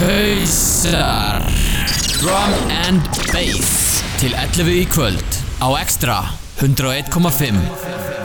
Hausar. Drum and Bass. Til 11 í kvöld á Extra 101.5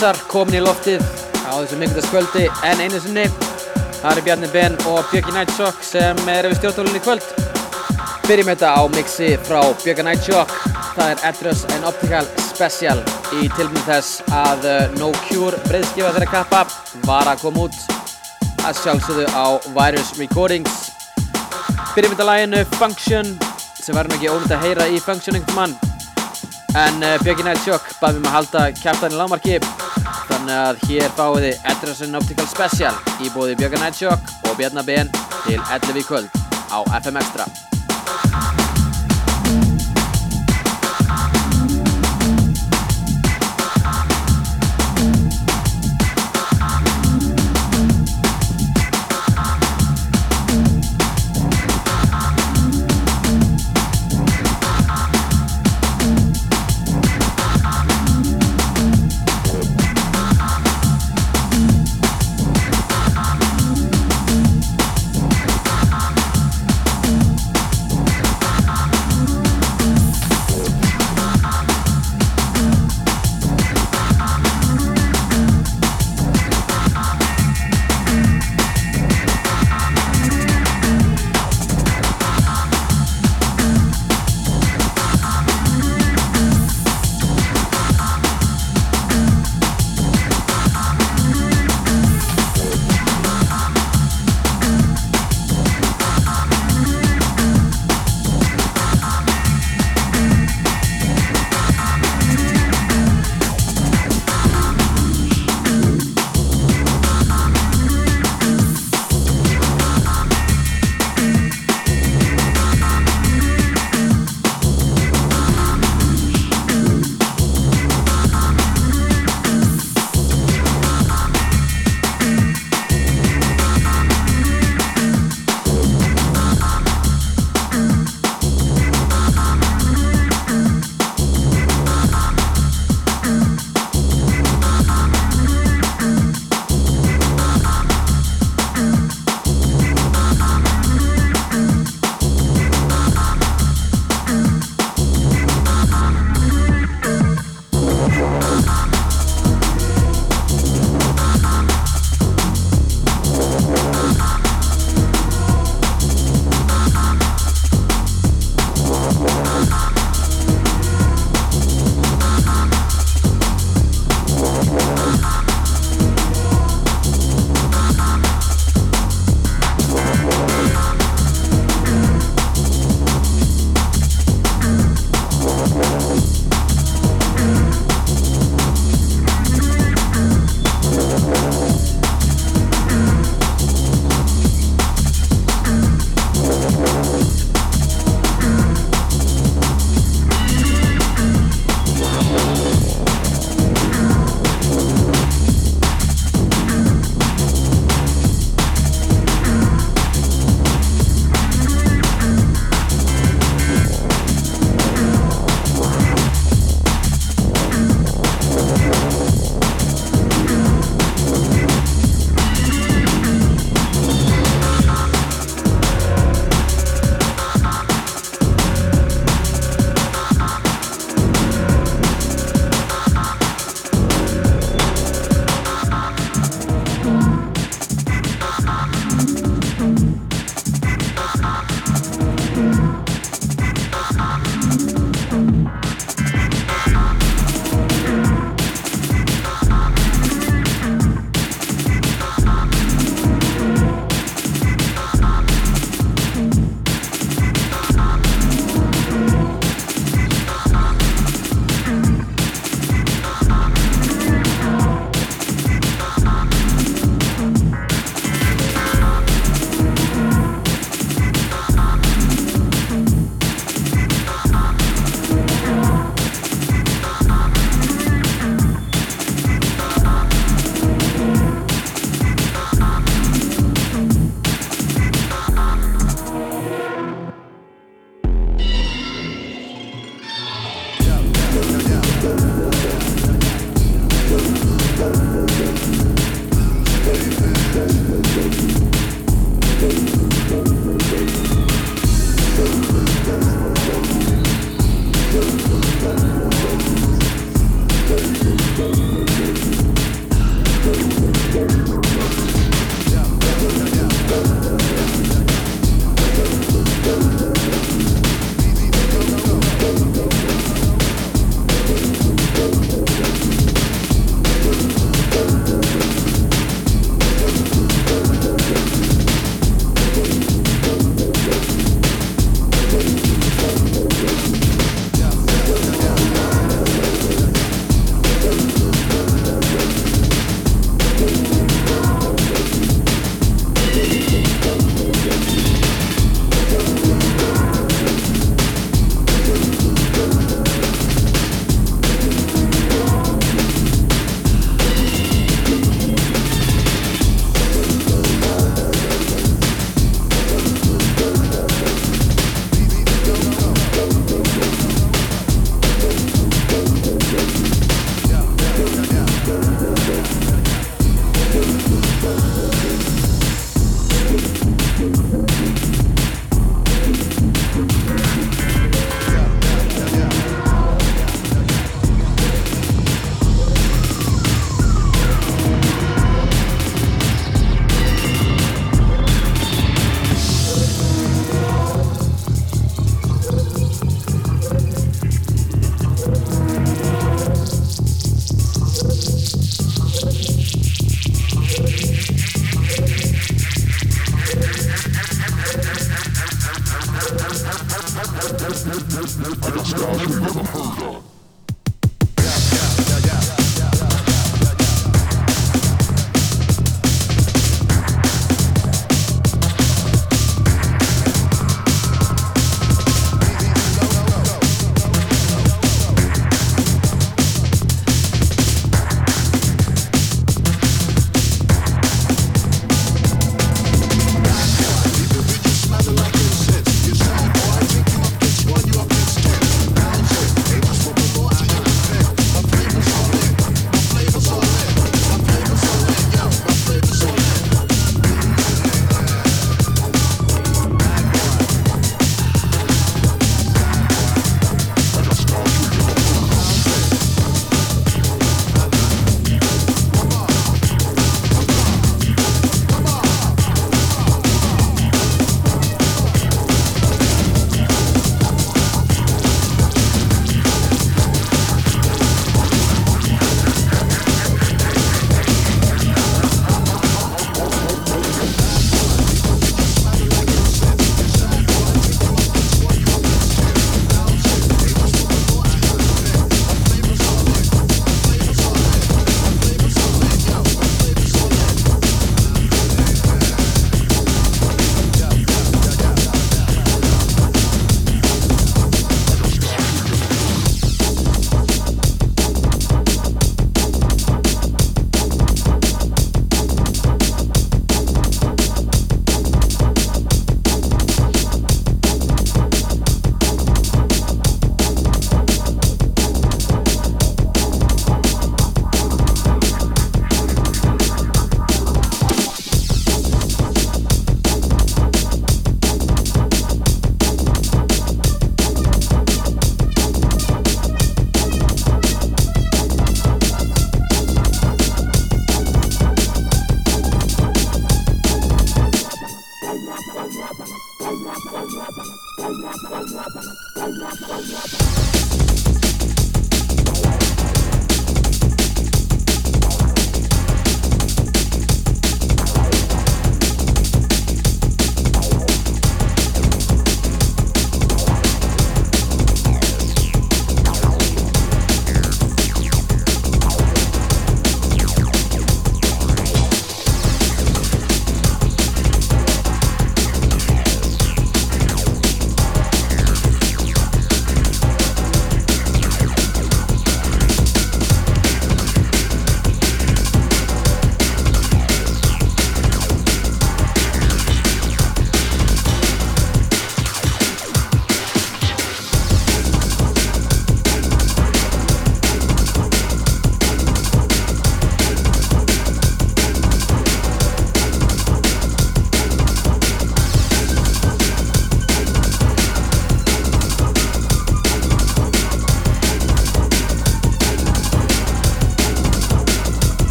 Hausar komin í loftið á þessu mikundaskvöldi en einu sinni. Það er Bjarni Ben og Björki Nightshock sem er við stjórnvölinu í kvöld. Byrjum þetta á mixi frá Björki Nightshock. Það er Address and Optical Special í tilmynd þess að uh, No Cure breyðskifa þeirra kappa var að koma út að sjálfsögðu á Virus Recordings. Byrjum þetta læginu Function sem verður ekki ónætt að heyra í Function einhvern mann En uh, Björki Nælt Sjokk bað mér um að halda kjartan í lágmarki Þannig að hér fáið þið and Optical Special í bóði Björki Nælt Sjokk og Bjarnar Ben til 11 í kvöld á FM Extra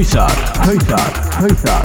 Hausar, hausar, hausar,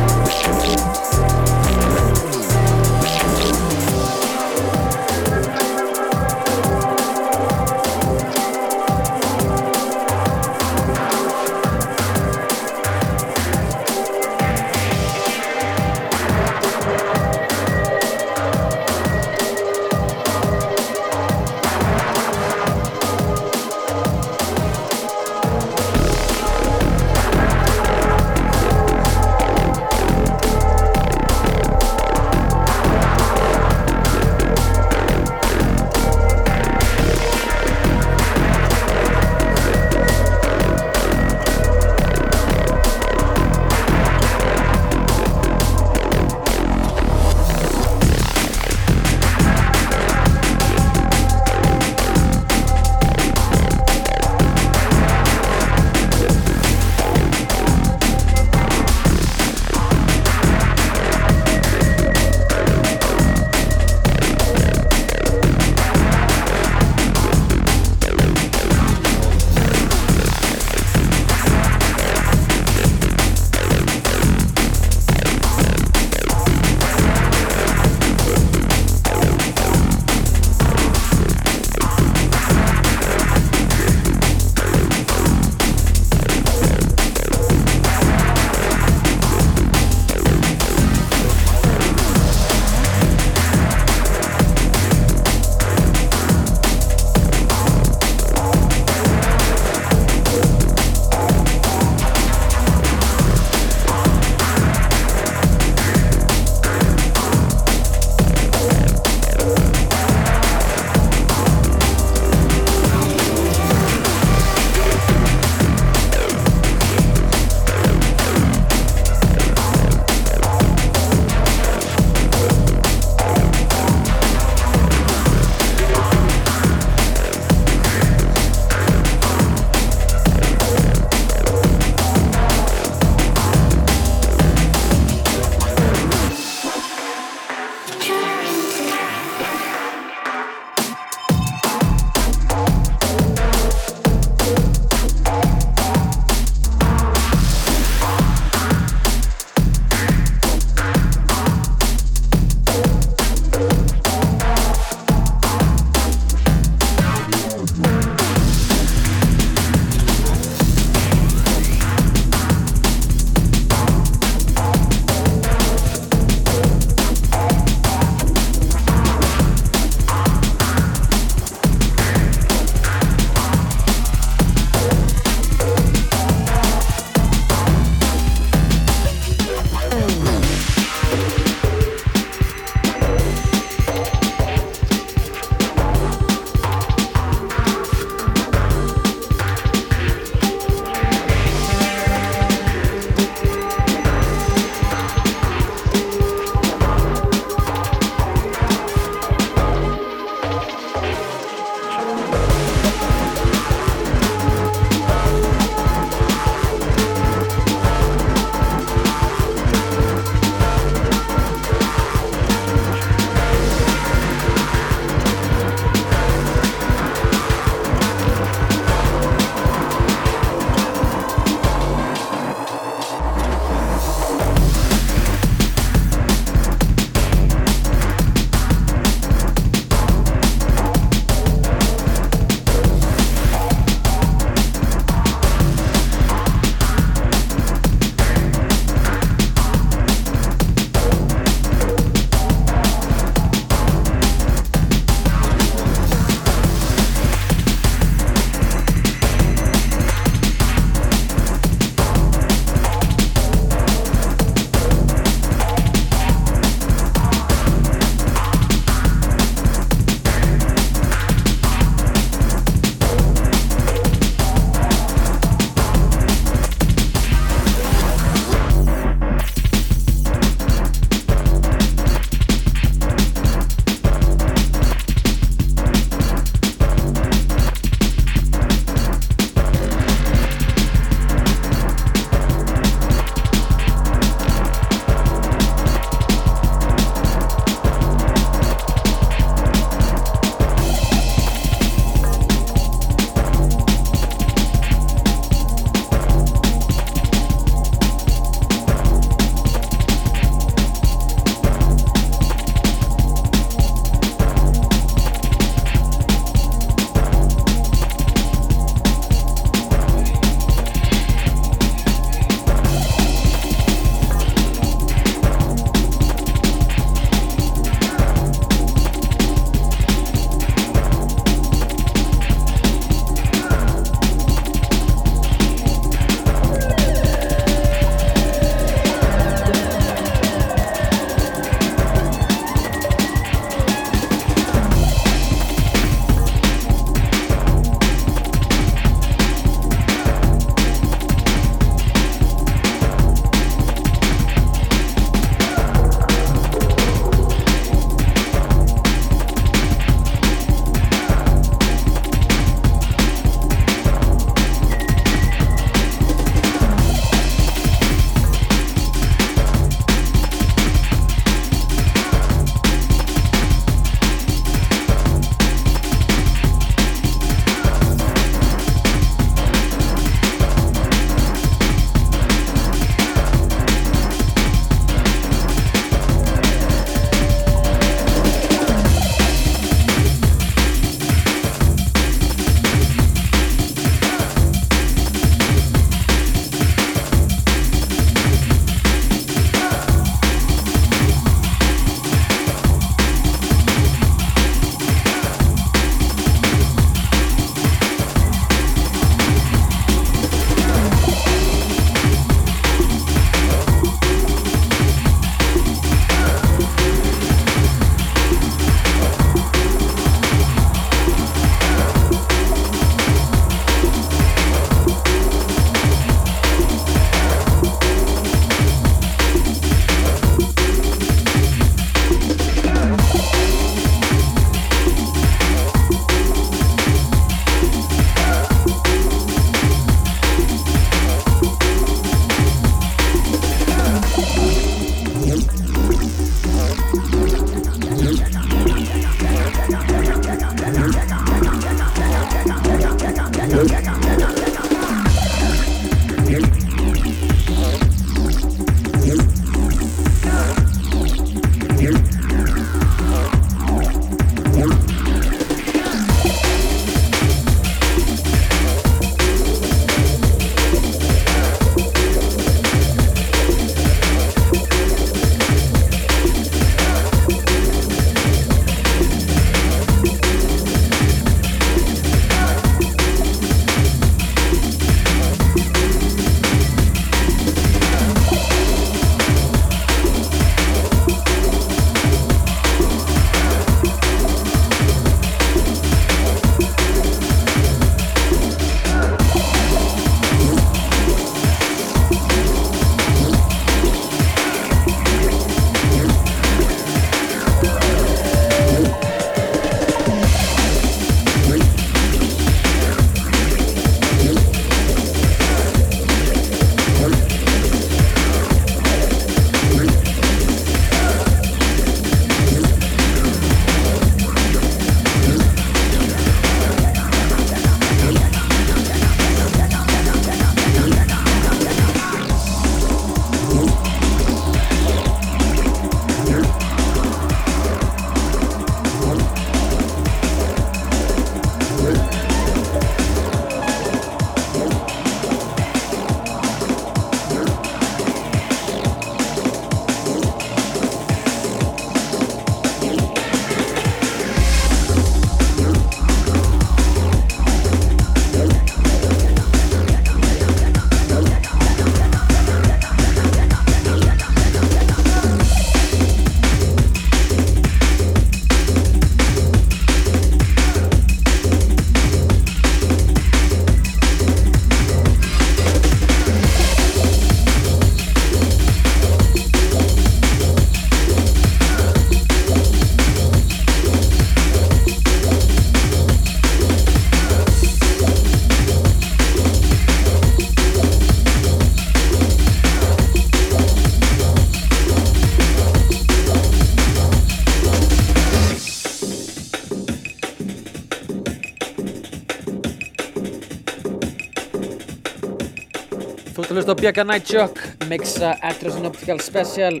ert að hlusta á Björka Night Shock mixa Address Optical Special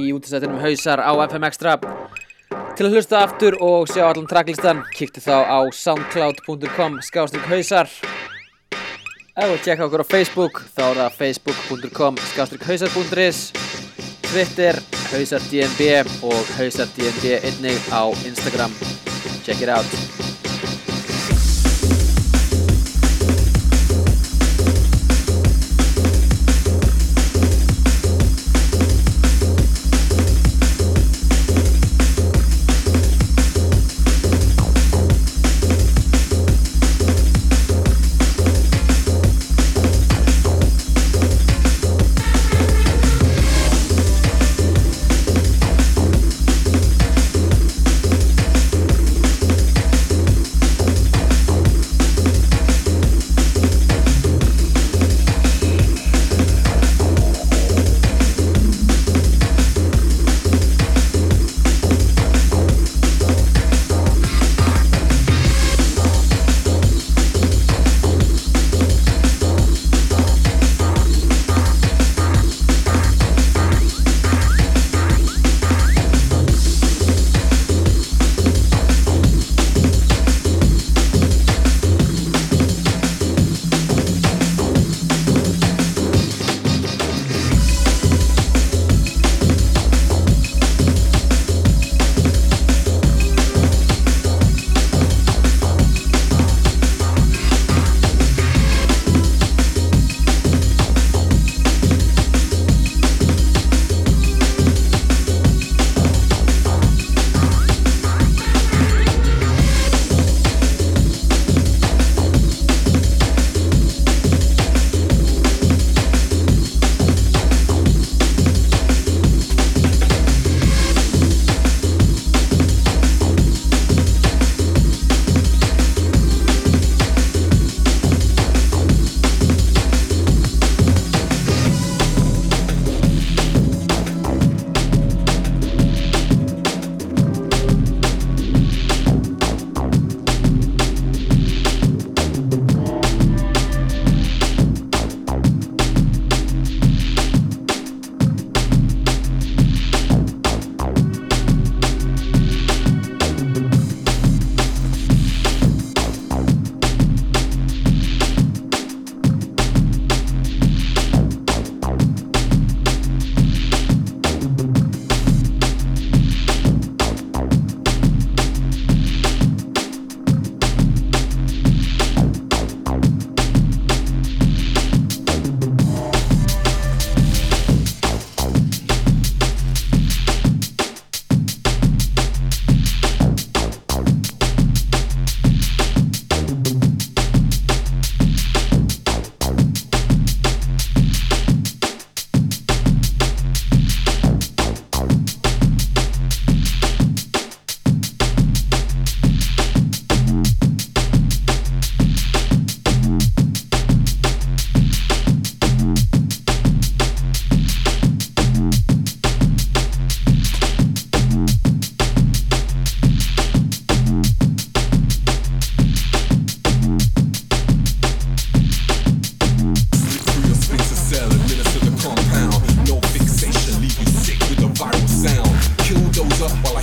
í útastættinum Hausar á FM Extra. Til að hlusta aftur og sjá allan tracklistan kíktu þá á soundcloud.com skástrík hausar. Ef þú tjekka okkur á Facebook þá er það facebook.com skástrík hausar.is Twitter hausardnb og hausardnb einnig á Instagram. Check it out up.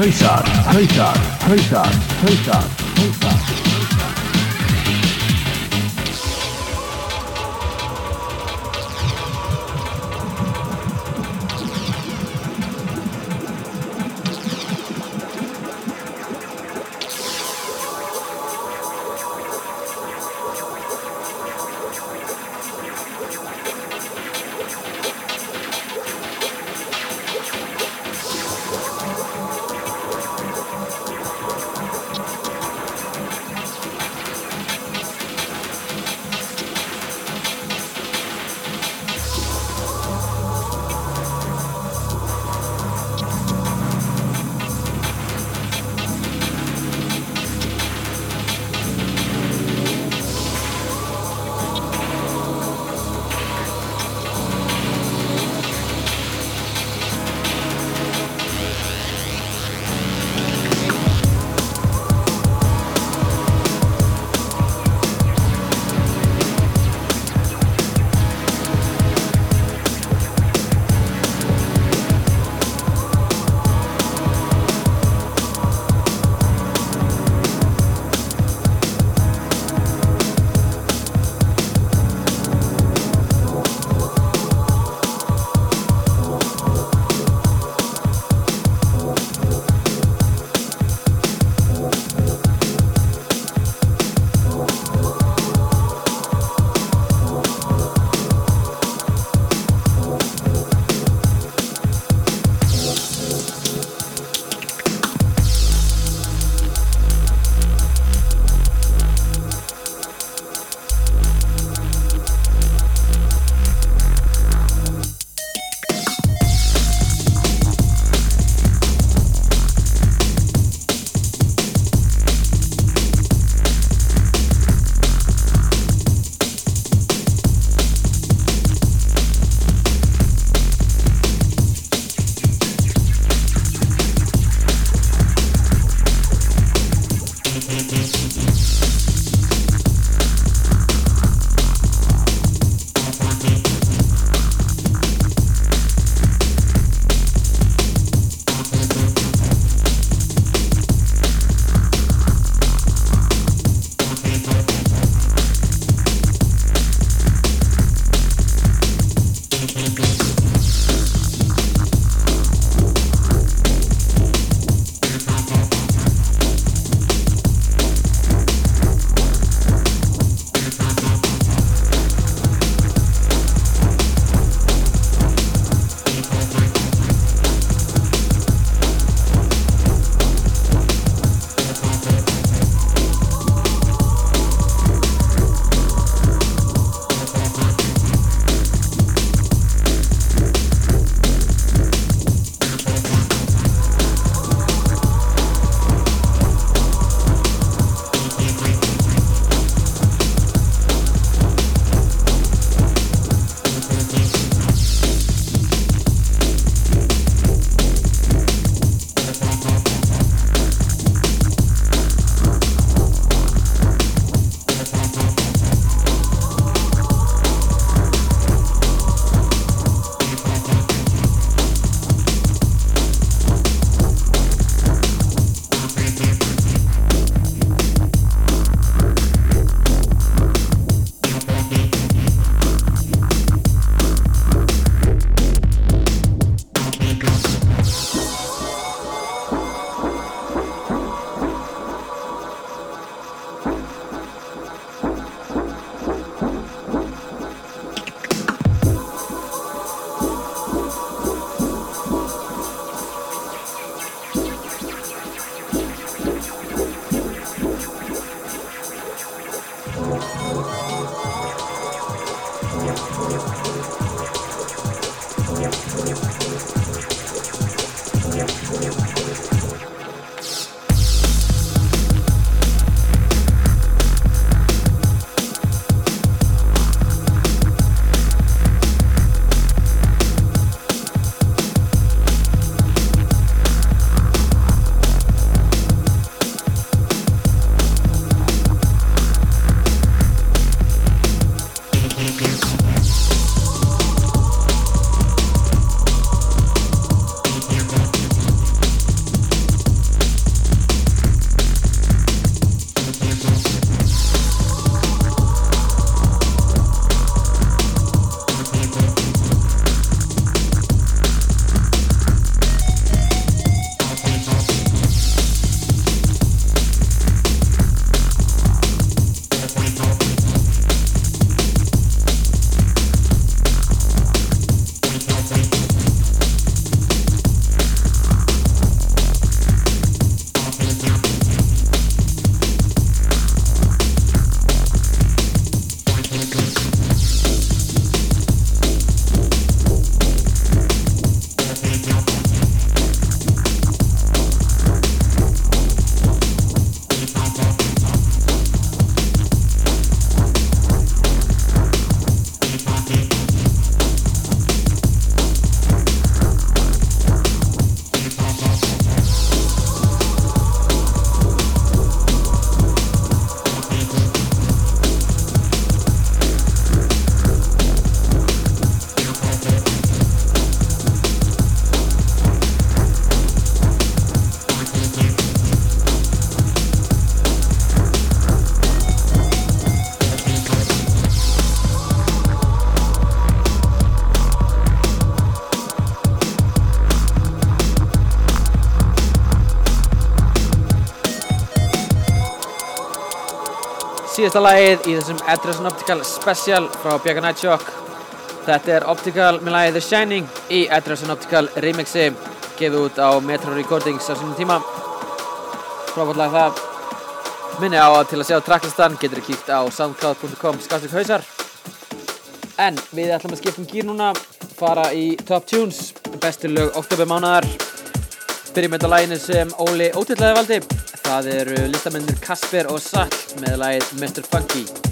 Hausar, hausar, hausar, hausar, síðasta lagið í þessum Edrison Optical Special frá Björga Nightshock. Þetta er Optical með lagið The Shining í Edrison Optical remixi gefið út á Metro Recordings á sínum tíma. Frábært lag það. Minni á að til að sjá tracklistan getur þið kíkt á soundcloud.com skastur hausar. En við ætlum að skipta um gýr núna, fara í Top Tunes, bestu lög oktobermánaðar. Byrjum með þetta læginu sem Óli ótillæði valdi. Það eru listamennir Kasper og Sall með lagið Mr. Funky.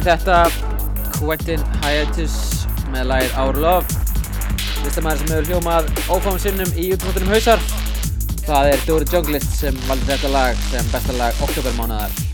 Í þetta. Quentin Hiatus með lagið Our Love. Listamæður sem hefur hljómað ófáum sinnum í útfóttunum hausar. Það er Dóri Junglist sem valdi þetta lag sem besta lag oktobermánaðar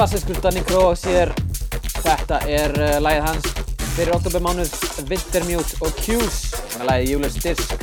Klassiskur Danny Crozier Þetta er uh, lagið hans fyrir oktobermánuð Wintermute og Q's. Með lagið Julius Dirsk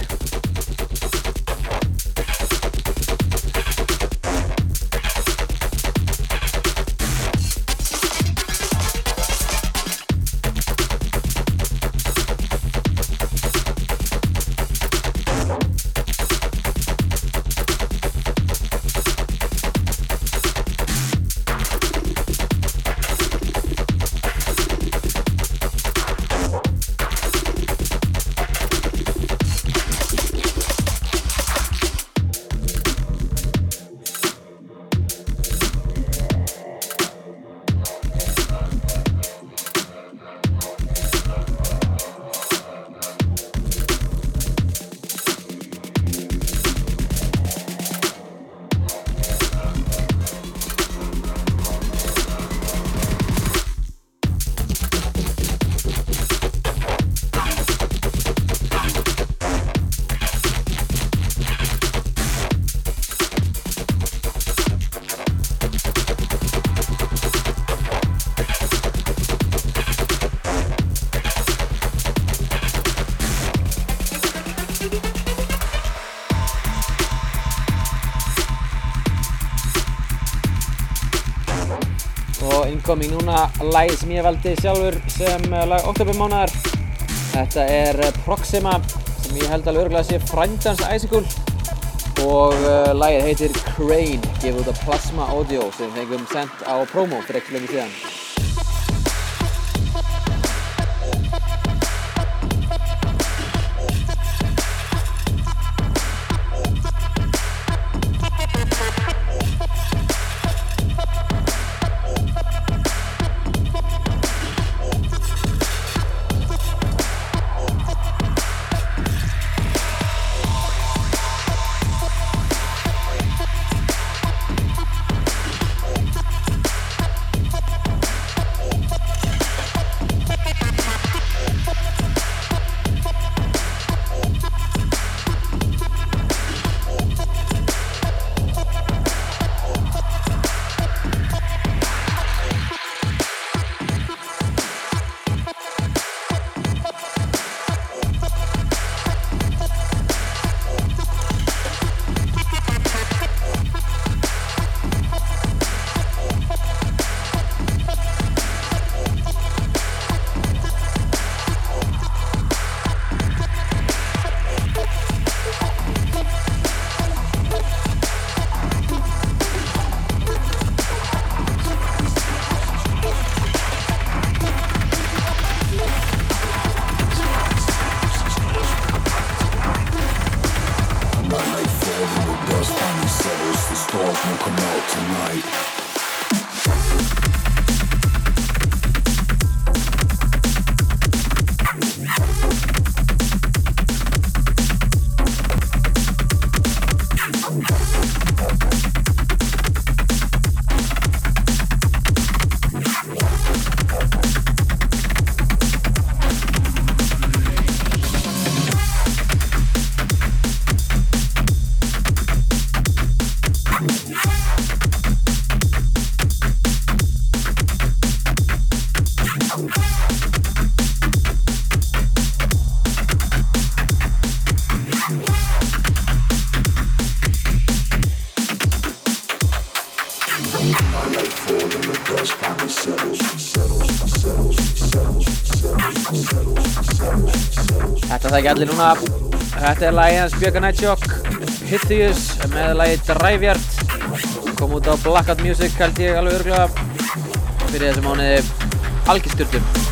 Og innkoming núna lagi sem ég valdi sjálfur sem eh, lag oktobermánaðar. Þetta er eh, Proxima sem ég held alveg örgulega að sé frændans Icicle og uh, lagið heitir Crane, gefið út af Plasma Audio sem fengum sendt á promo fyrir ekki lengi síðan. Það ekki allir núna. Þetta er lagið hans Björka Nightshock, Hythius með lagið Driveyard. Kom út á Blackout Music held ég alveg örgulega fyrir þessu mánuði algjörstyrtum.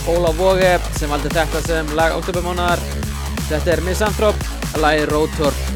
Á Ólaf Vóge sem valdi þetta sem lag oktobermánaðar. Þetta er og seitt að uh, útnefna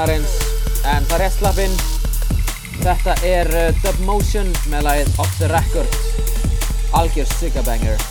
lag Mánarins En það er rétt slappinn. Þetta er uh, Dub Motion með lagið Off the Record. Algjör Sugabanger.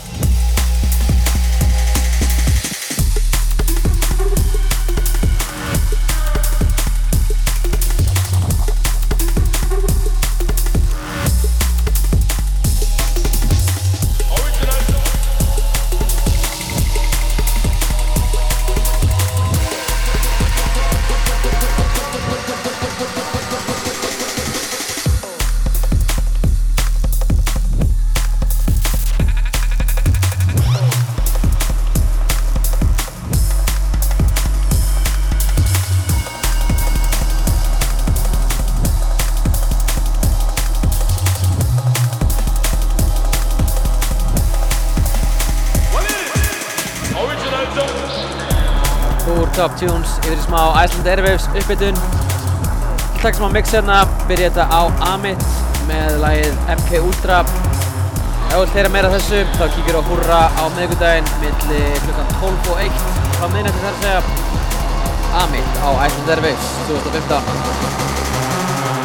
Top Tunes yfir í smá Iceland Airwaves uppbytun. Takk smá mix hérna, byrja þetta á Amit með lagið MK Ultra. Ef þú vilt heyra meira þessu, þá kíkir á Hurra á miðvikudaginn milli klukkan 12 og 1 frá miðnætti þar segja Amit á Iceland Airwaves 2015.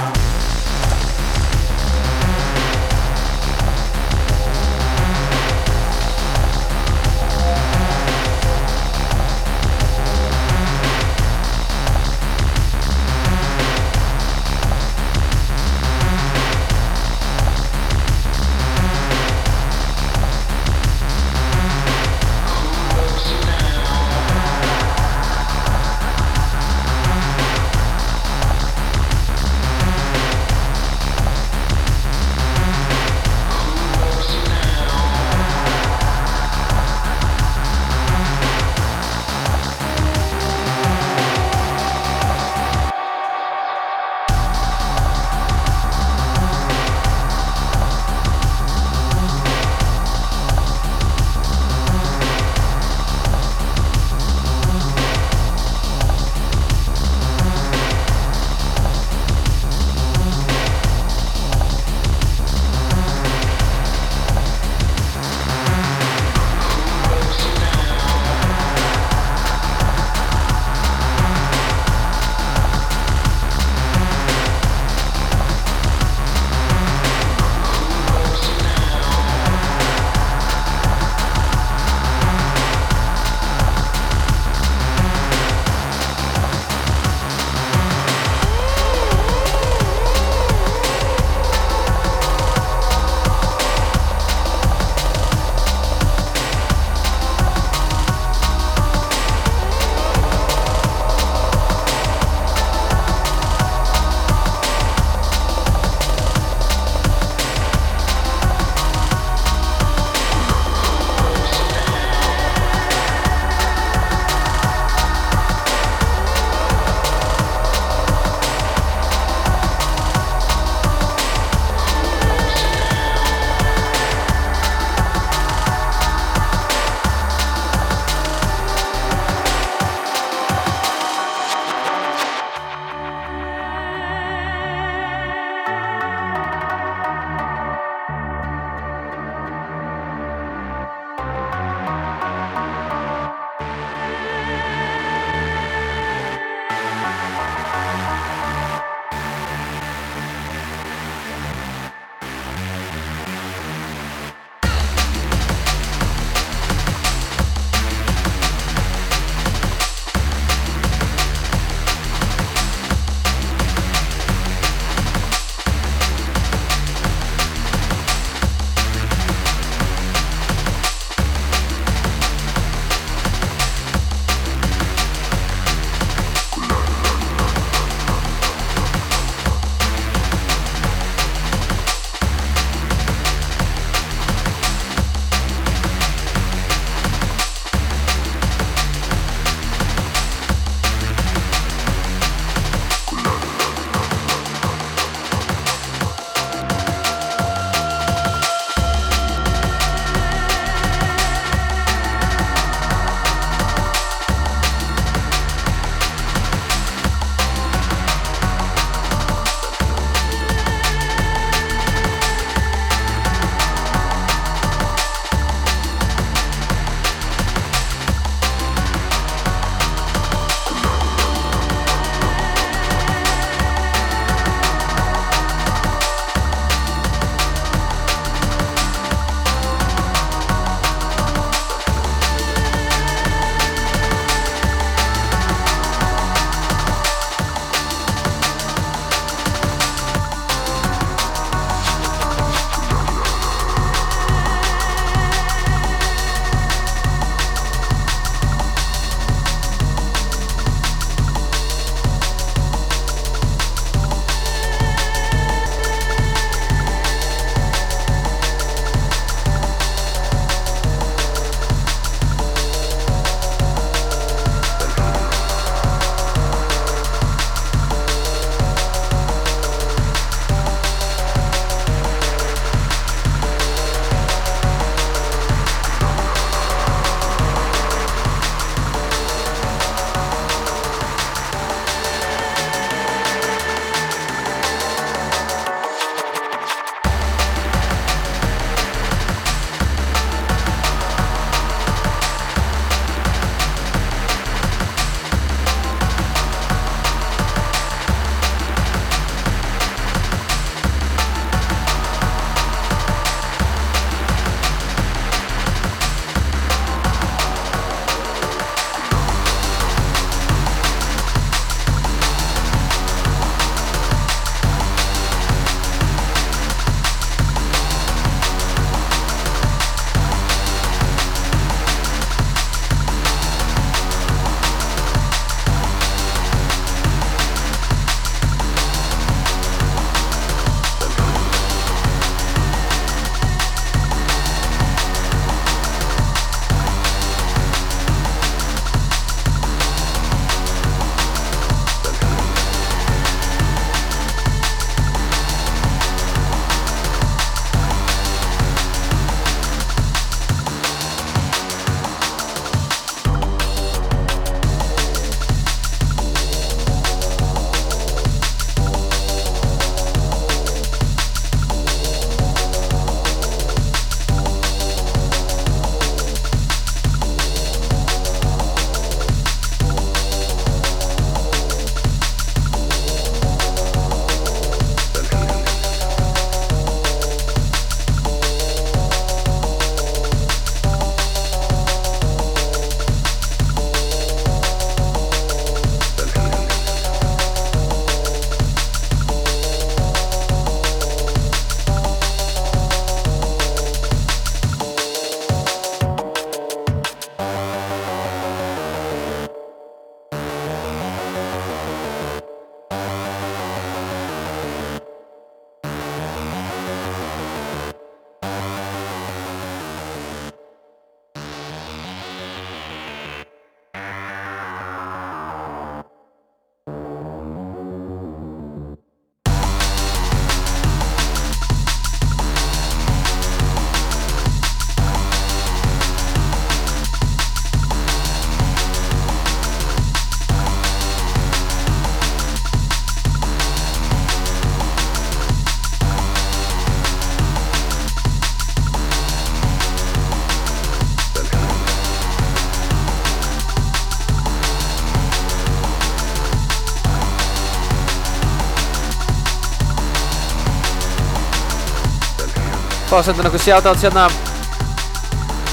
fá að senda nokkuð shoutout hérna.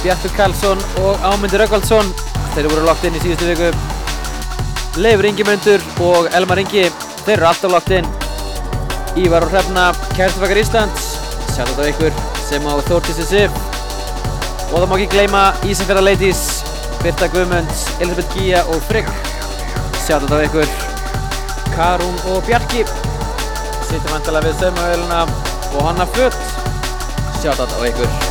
Bjartur Karlsson og Ámyndur Röggvaldsson þeir voru lagt inn í síðustu viku. Leifur Ingimundur og Elmar Ingi þeir eru alltaf lagt inn. Ívar og Hrefna, Kærstafakar Íslands. Shoutout á ykkur sem á Þórtissi Sif. Og það má ekki gleyma Ísafjörða Ladies Birta Guðmunds, Elisabeth Gía og Frigg. Shoutout á ykkur. Karún og Bjarki. Sittum vantilega við saumavélina og hanna föt shoutout á ykkur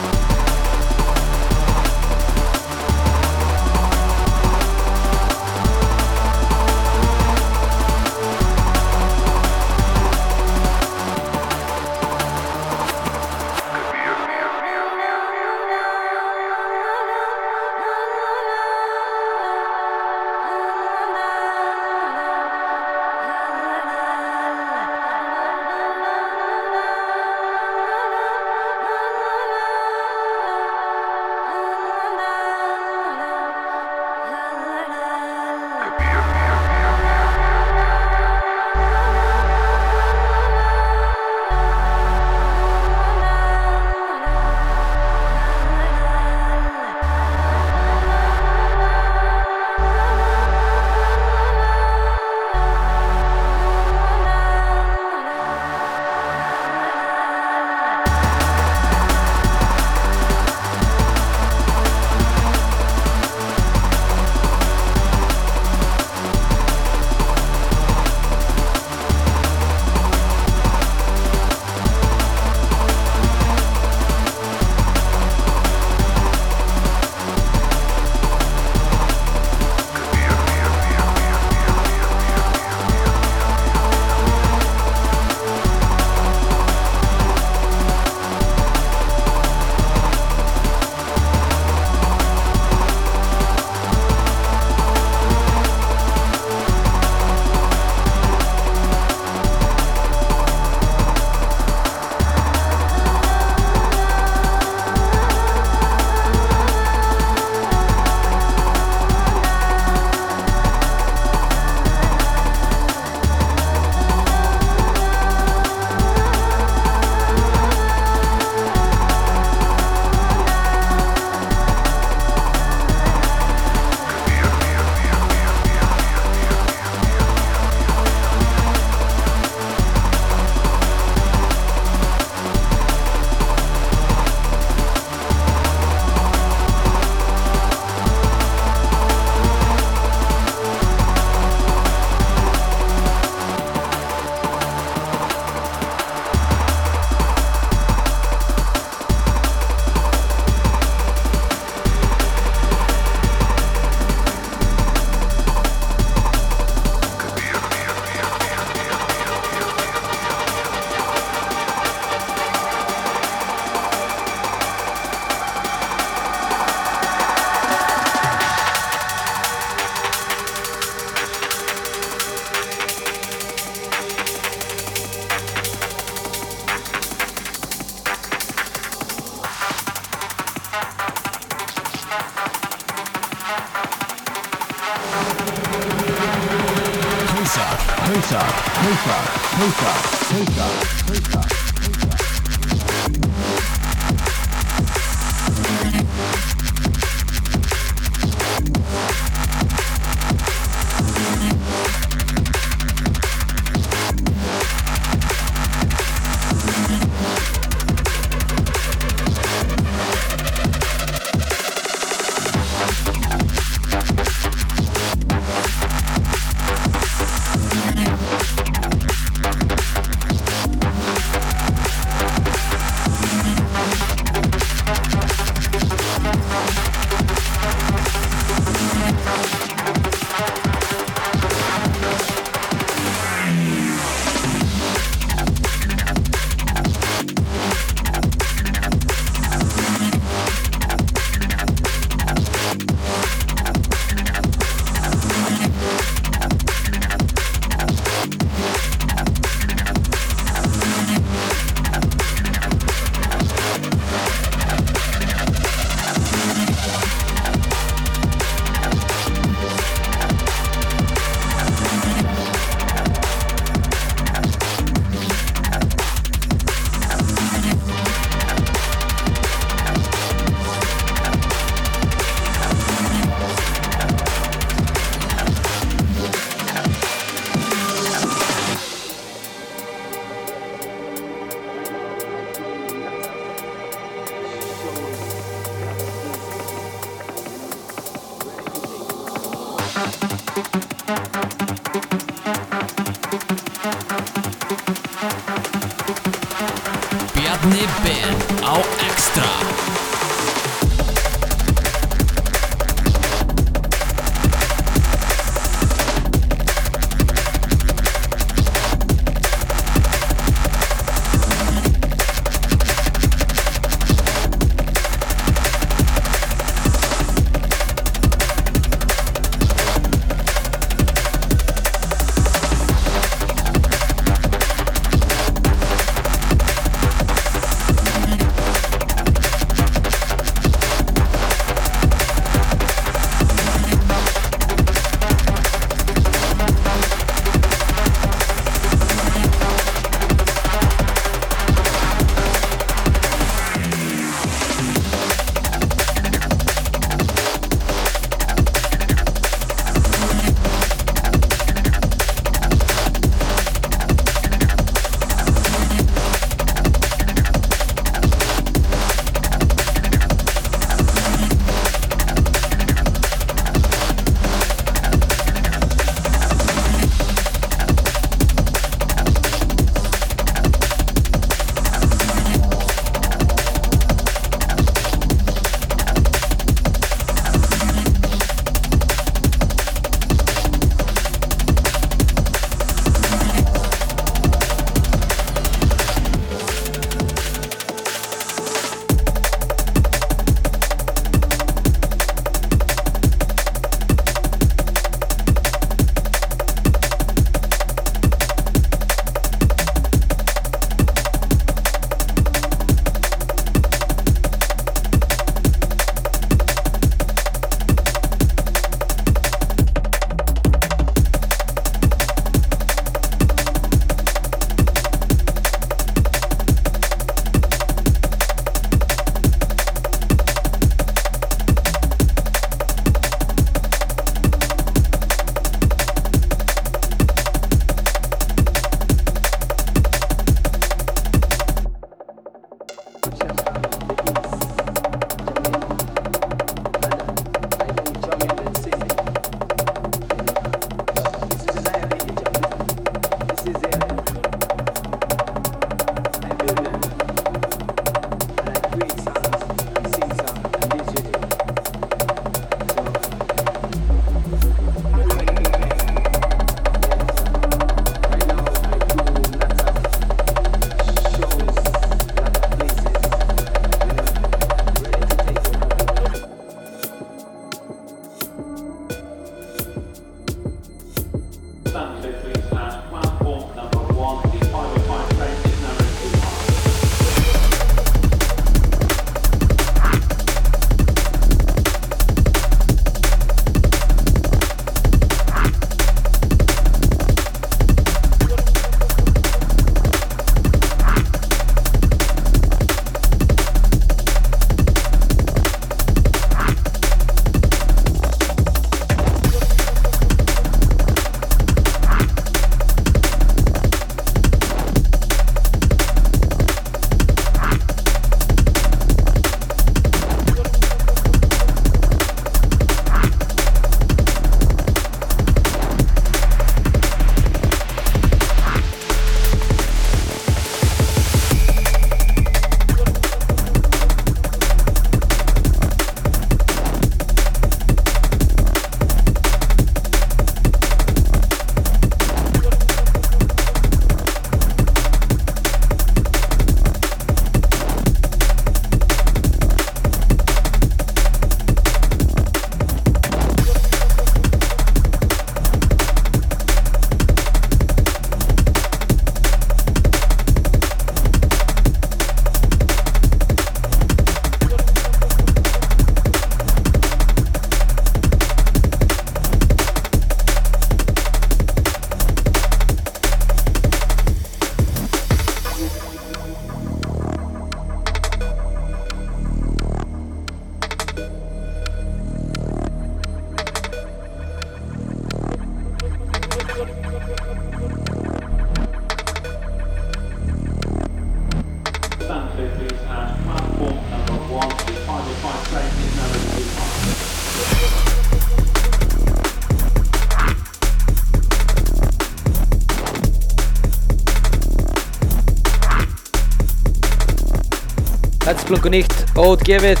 Þetta er splungu nýtt, óutgefið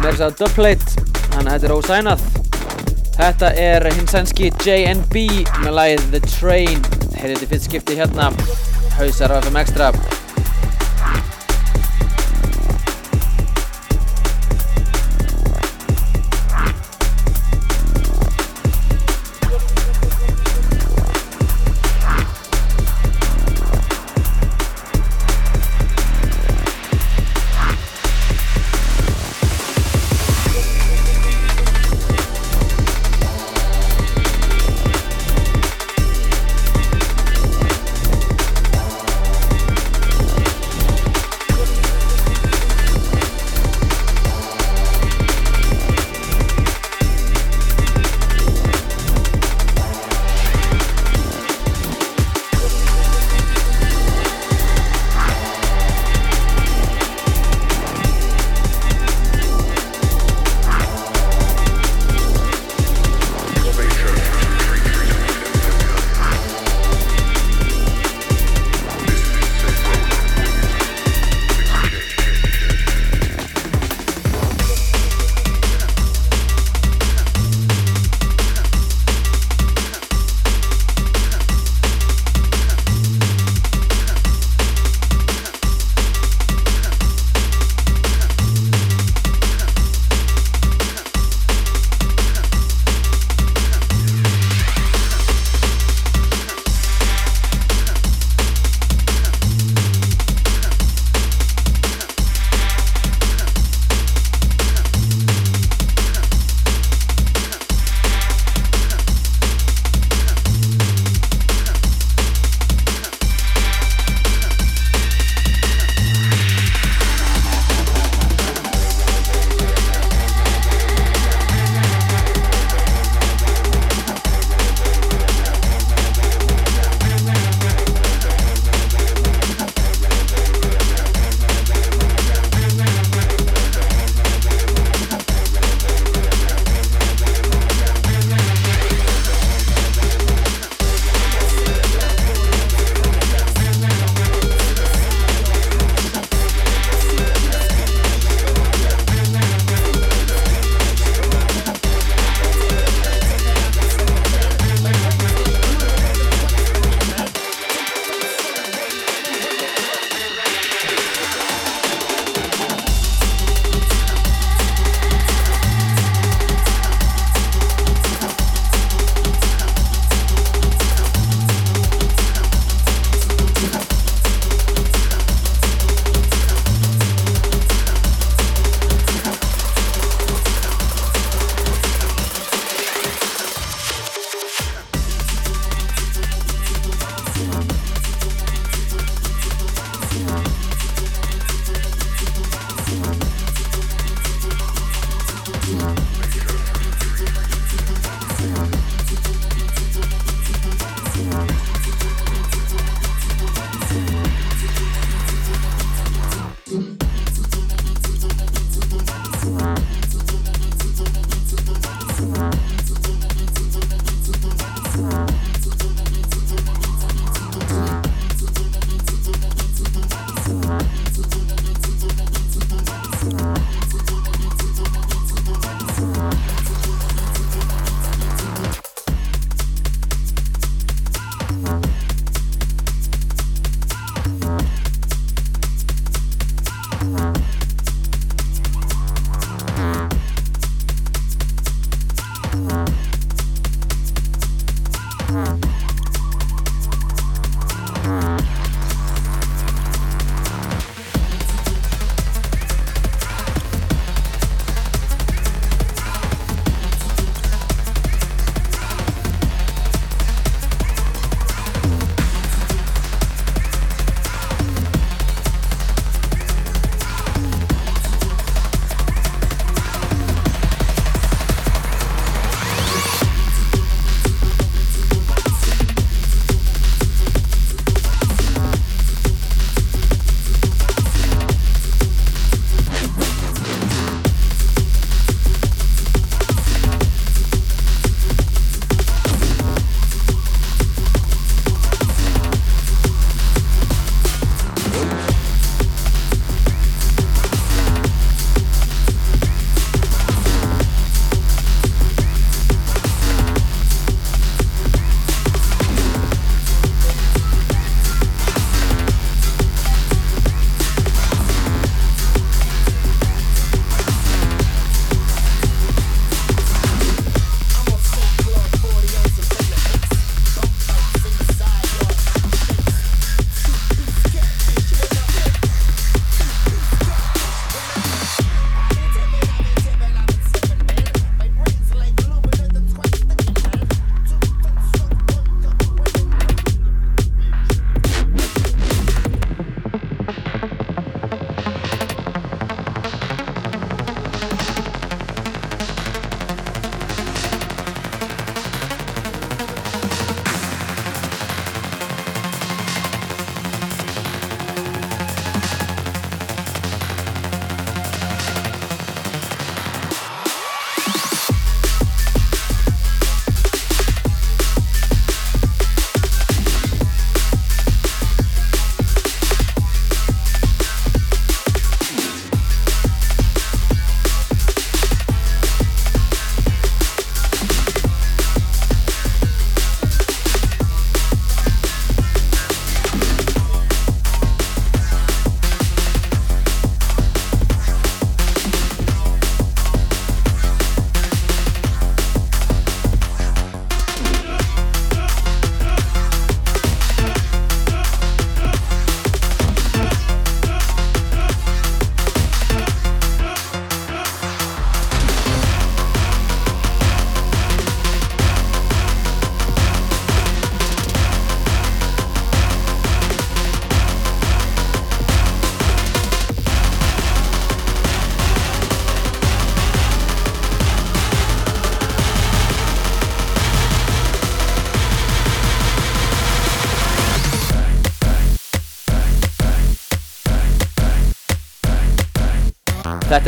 Mér er það dubplate Þannig að þetta er ósænað. Þetta er hinn sænski JNB með lagið The Train. Heyrðið þetta fyrst skipti hérna. Hausar á FM Extra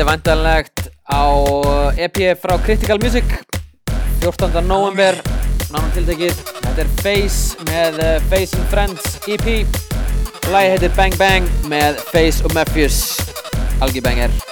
Þetta er vantanlegt á EP frá Critical Music 14. november náttúrulega tiltekið. Þetta er Face með eh, Face and Friends EP Lagi heitir Bang Bang með Face og Mephius Algi Banger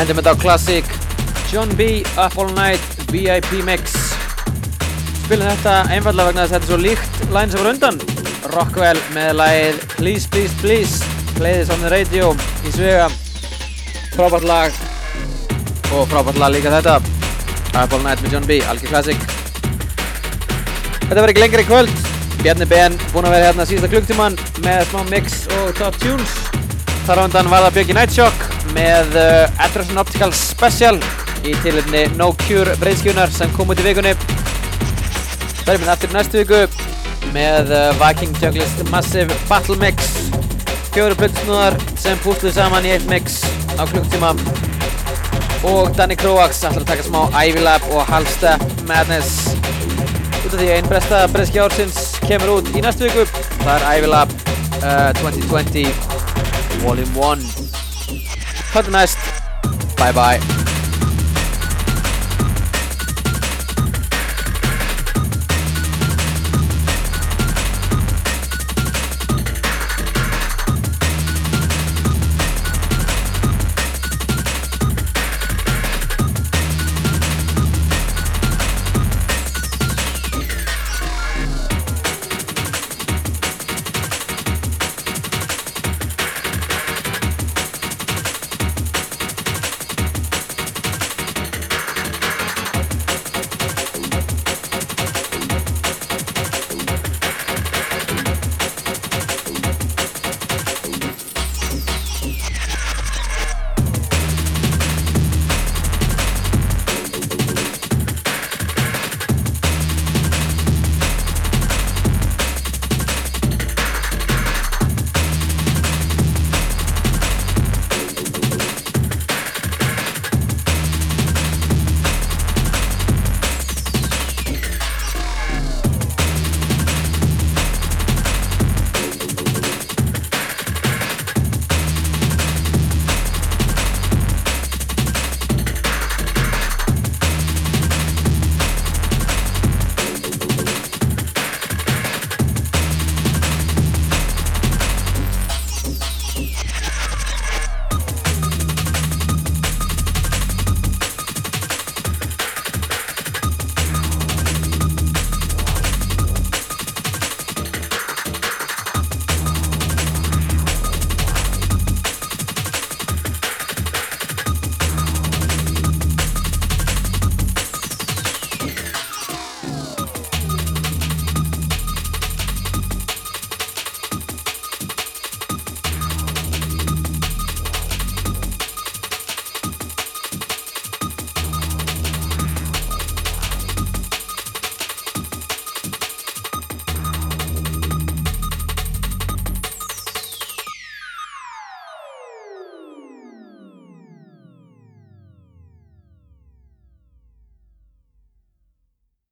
Þetta á Classic. John B. Up All Night VIP Mix. Spilum þetta einfallega vegna þess að þetta er svo líkt line sem var undan Rockwell með lagið Please Please Please. Playðis on the radio í svega. Frábært lag. Og frábært lag líka þetta. Up All Night með John B. Algjör Classic. Þetta verður ekki lengri kvöld. Bjarni Ben búinn að vera hérna síðasta klukktíman með smá mix og top tunes. Þar á undan var það Björki Nightshock með uh, Address and Optical Special í tilhörni No Cure breyðskjunar sem kom út í vikunni. Það er minn aftur næstu viku með uh, Viking Junglist Massive Battle Mix. Fjóru plötsnúðar sem pústuðu saman í eitt mix á klukktíma og Danny Kroax ætlar að taka smá Ivy Lab og Halstep Madness. Út af því einn besta breski ársins kemur út í næstu viku það er Ivy Lab uh, 2020 Volume 1 Cut the next, bye bye.